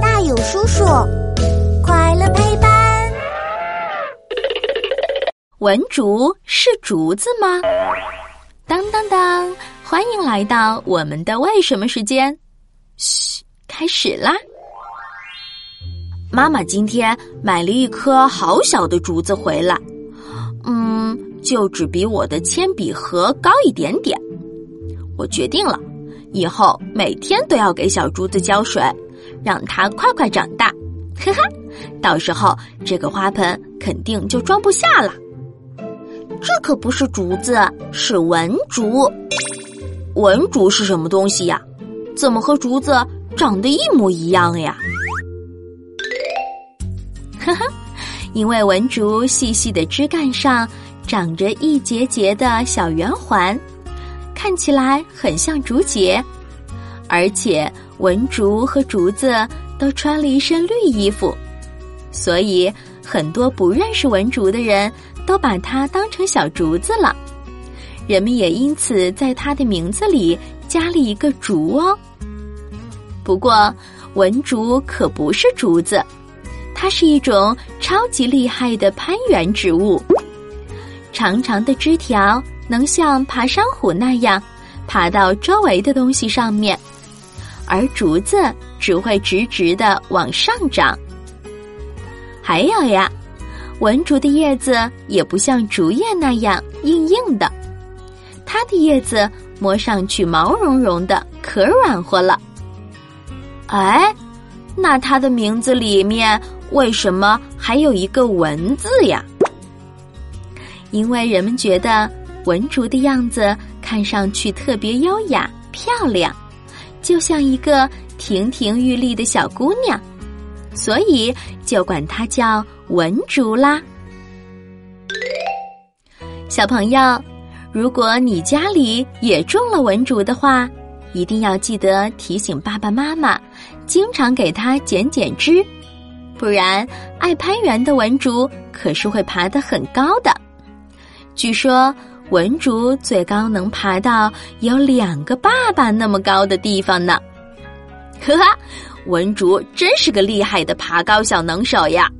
大有叔叔，快乐陪伴。文竹是竹子吗？当当当！欢迎来到我们的为什么时间。嘘，开始啦！妈妈今天买了一颗好小的竹子回来，嗯，就只比我的铅笔盒高一点点。我决定了，以后每天都要给小竹子浇水，让它快快长大。哈哈，到时候这个花盆肯定就装不下了。这可不是竹子，是文竹。文竹是什么东西呀？怎么和竹子长得一模一样呀？哈哈，因为文竹细细的枝干上长着一节节的小圆环。看起来很像竹节，而且文竹和竹子都穿了一身绿衣服，所以很多不认识文竹的人都把它当成小竹子了。人们也因此在它的名字里加了一个“竹”哦。不过，文竹可不是竹子，它是一种超级厉害的攀援植物，长长的枝条。能像爬山虎那样爬到周围的东西上面，而竹子只会直直的往上长。还有呀，文竹的叶子也不像竹叶那样硬硬的，它的叶子摸上去毛茸茸的，可软和了。哎，那它的名字里面为什么还有一个“文”字呀？因为人们觉得。文竹的样子看上去特别优雅漂亮，就像一个亭亭玉立的小姑娘，所以就管它叫文竹啦。小朋友，如果你家里也种了文竹的话，一定要记得提醒爸爸妈妈，经常给它剪剪枝，不然爱攀援的文竹可是会爬得很高的。据说。文竹最高能爬到有两个爸爸那么高的地方呢，呵哈，文竹真是个厉害的爬高小能手呀！